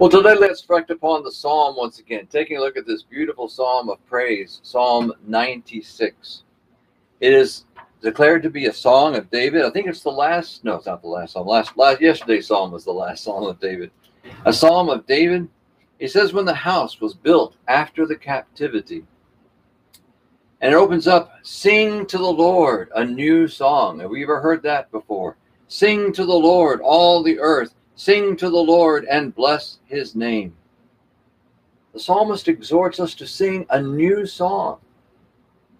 Well, today let's reflect upon the psalm once again, taking a look at this beautiful psalm of praise, Psalm 96. It is declared to be a song of David. I think it's the last, no, it's not the last psalm. Last, last yesterday's psalm was the last psalm of David. A psalm of David. It says, when the house was built after the captivity. And it opens up, sing to the Lord a new song. Have we ever heard that before? Sing to the Lord, all the earth Sing to the Lord and bless his name. The psalmist exhorts us to sing a new song.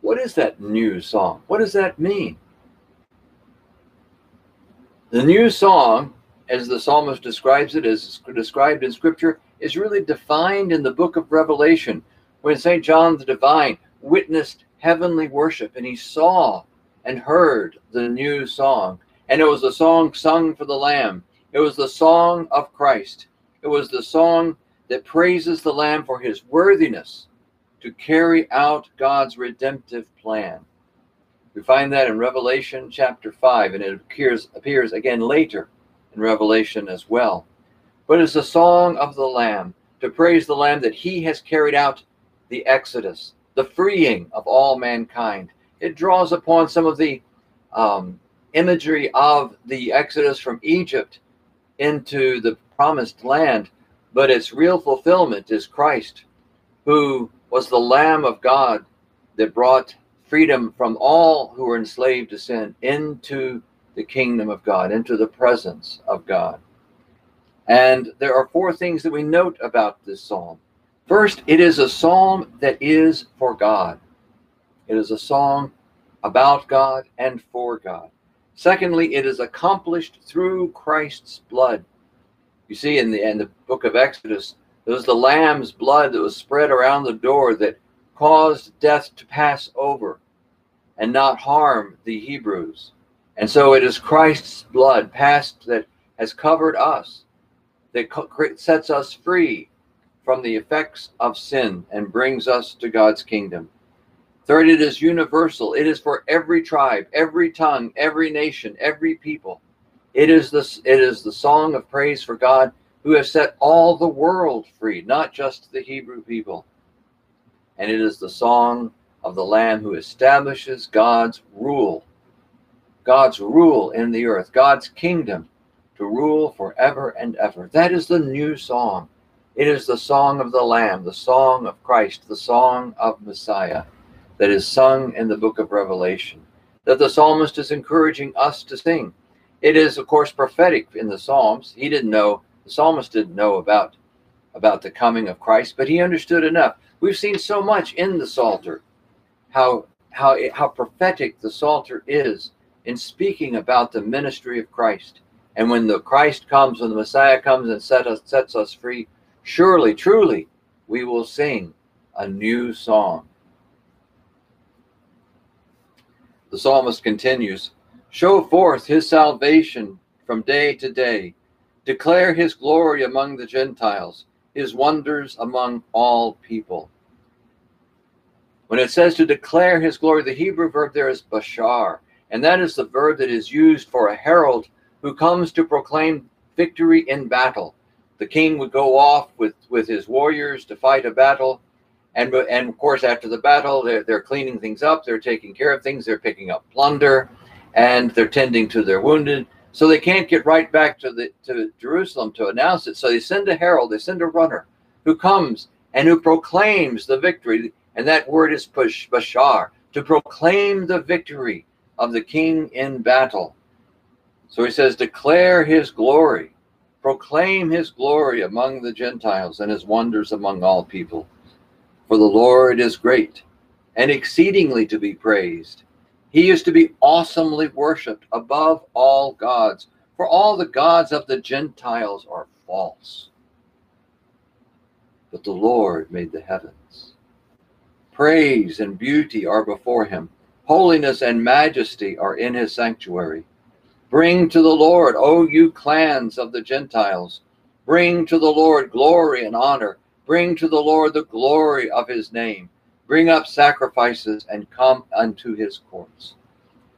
What is that new song? What does that mean? The new song, as the psalmist describes it, as described in Scripture, is really defined in the book of Revelation when St. John the Divine witnessed heavenly worship and he saw and heard the new song. And it was a song sung for the Lamb it was the song of Christ. It was the song that praises the Lamb for his worthiness to carry out God's redemptive plan. We find that in Revelation chapter 5, and it appears, appears again later in Revelation as well. But it's a song of the Lamb to praise the Lamb that he has carried out the Exodus, the freeing of all mankind. It draws upon some of the um, imagery of the Exodus from Egypt into the promised land, but its real fulfillment is Christ, who was the Lamb of God that brought freedom from all who were enslaved to sin into the kingdom of God, into the presence of God. And there are four things that we note about this psalm. First, it is a psalm that is for God. It is a song about God and for God. Secondly, it is accomplished through Christ's blood. You see in the in the book of Exodus, it was the lamb's blood that was spread around the door that caused death to pass over and not harm the Hebrews. And so it is Christ's blood passed that has covered us, that sets us free from the effects of sin and brings us to God's kingdom. Third, it is universal. It is for every tribe, every tongue, every nation, every people. It is this it is the song of praise for God who has set all the world free, not just the Hebrew people. And it is the song of the Lamb who establishes God's rule. God's rule in the earth, God's kingdom to rule forever and ever. That is the new song. It is the song of the Lamb, the song of Christ, the song of Messiah that is sung in the book of Revelation, that the psalmist is encouraging us to sing. It is, of course, prophetic in the Psalms. He didn't know, the psalmist didn't know about, about the coming of Christ, but he understood enough. We've seen so much in the Psalter, how, how, how prophetic the Psalter is in speaking about the ministry of Christ. And when the Christ comes, when the Messiah comes and set us, sets us free, surely, truly, we will sing a new song. The psalmist continues Show forth his salvation from day to day. Declare his glory among the Gentiles, his wonders among all people. When it says to declare his glory, the Hebrew verb there is bashar, and that is the verb that is used for a herald who comes to proclaim victory in battle. The king would go off with, with his warriors to fight a battle, and and of course after the battle they're, they're cleaning things up they're taking care of things they're picking up plunder and they're tending to their wounded. So they can't get right back to the to jerusalem to announce it. So they send a herald they send a runner who comes and who proclaims the victory. And that word is push bashar to proclaim the victory of the king in battle. So he says declare his glory. Proclaim his glory among the gentiles and his wonders among all people for the Lord is great and exceedingly to be praised. He is to be awesomely worshiped above all gods, for all the gods of the Gentiles are false. But the Lord made the heavens. Praise and beauty are before him. Holiness and majesty are in his sanctuary. Bring to the Lord, O you clans of the Gentiles. Bring to the Lord glory and honor Bring to the Lord the glory of his name. Bring up sacrifices and come unto his courts.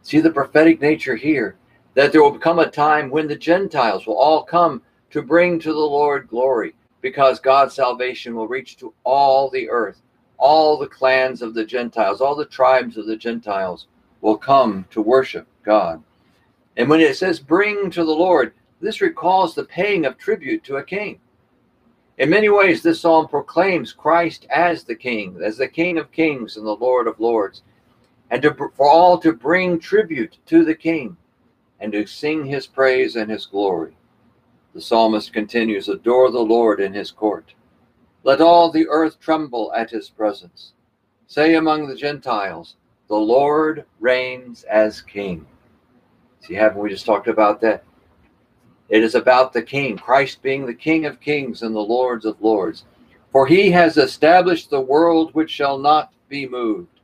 See the prophetic nature here that there will come a time when the Gentiles will all come to bring to the Lord glory, because God's salvation will reach to all the earth. All the clans of the Gentiles, all the tribes of the Gentiles will come to worship God. And when it says bring to the Lord, this recalls the paying of tribute to a king. In many ways, this psalm proclaims Christ as the King, as the King of kings and the Lord of lords, and to, for all to bring tribute to the King and to sing his praise and his glory. The psalmist continues Adore the Lord in his court. Let all the earth tremble at his presence. Say among the Gentiles, The Lord reigns as King. See, haven't we just talked about that? It is about the King, Christ being the King of kings and the Lords of lords. For he has established the world which shall not be moved.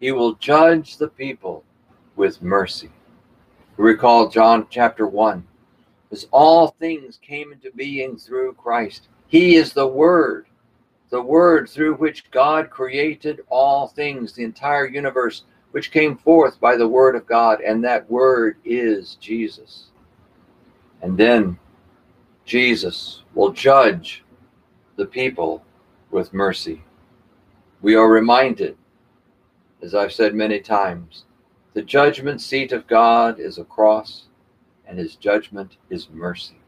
He will judge the people with mercy. recall John chapter 1. As all things came into being through Christ. He is the Word, the Word through which God created all things, the entire universe, which came forth by the Word of God, and that Word is Jesus. And then Jesus will judge the people with mercy. We are reminded, as I've said many times, the judgment seat of God is a cross, and his judgment is mercy.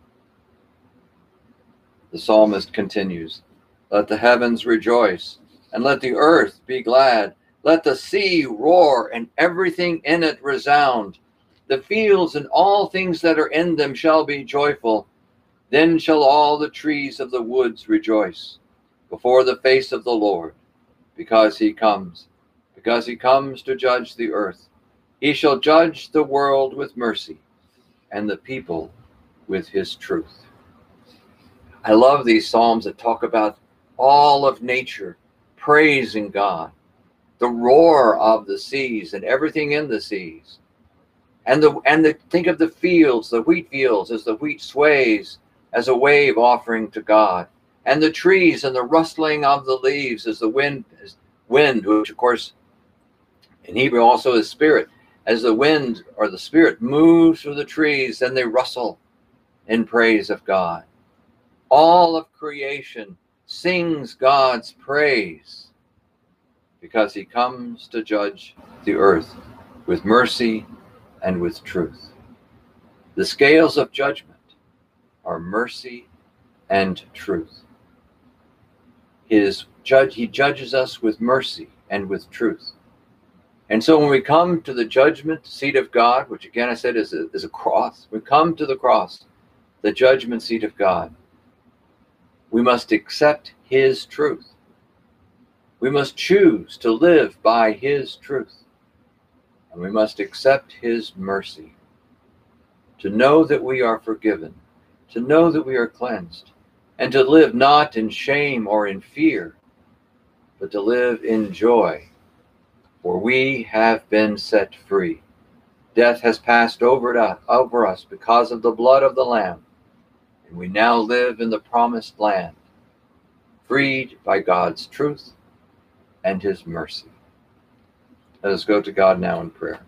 The psalmist continues Let the heavens rejoice, and let the earth be glad. Let the sea roar, and everything in it resound. The fields and all things that are in them shall be joyful. Then shall all the trees of the woods rejoice before the face of the Lord, because he comes, because he comes to judge the earth. He shall judge the world with mercy and the people with his truth. I love these Psalms that talk about all of nature praising God, the roar of the seas and everything in the seas, and the and the think of the fields, the wheat fields, as the wheat sways as a wave offering to God, and the trees and the rustling of the leaves as the wind, as wind, which of course in Hebrew also is spirit. As the wind or the spirit moves through the trees, then they rustle in praise of God. All of creation sings God's praise because he comes to judge the earth with mercy and with truth. The scales of judgment are mercy and truth. His judge, he judges us with mercy and with truth. And so when we come to the judgment seat of God, which again I said is a, is a cross, we come to the cross, the judgment seat of God, we must accept his truth. We must choose to live by his truth and we must accept His mercy. To know that we are forgiven, to know that we are cleansed, and to live not in shame or in fear, but to live in joy, for we have been set free. Death has passed over, over us because of the blood of the Lamb, and we now live in the promised land, freed by God's truth and His mercy. Let us go to God now in prayer.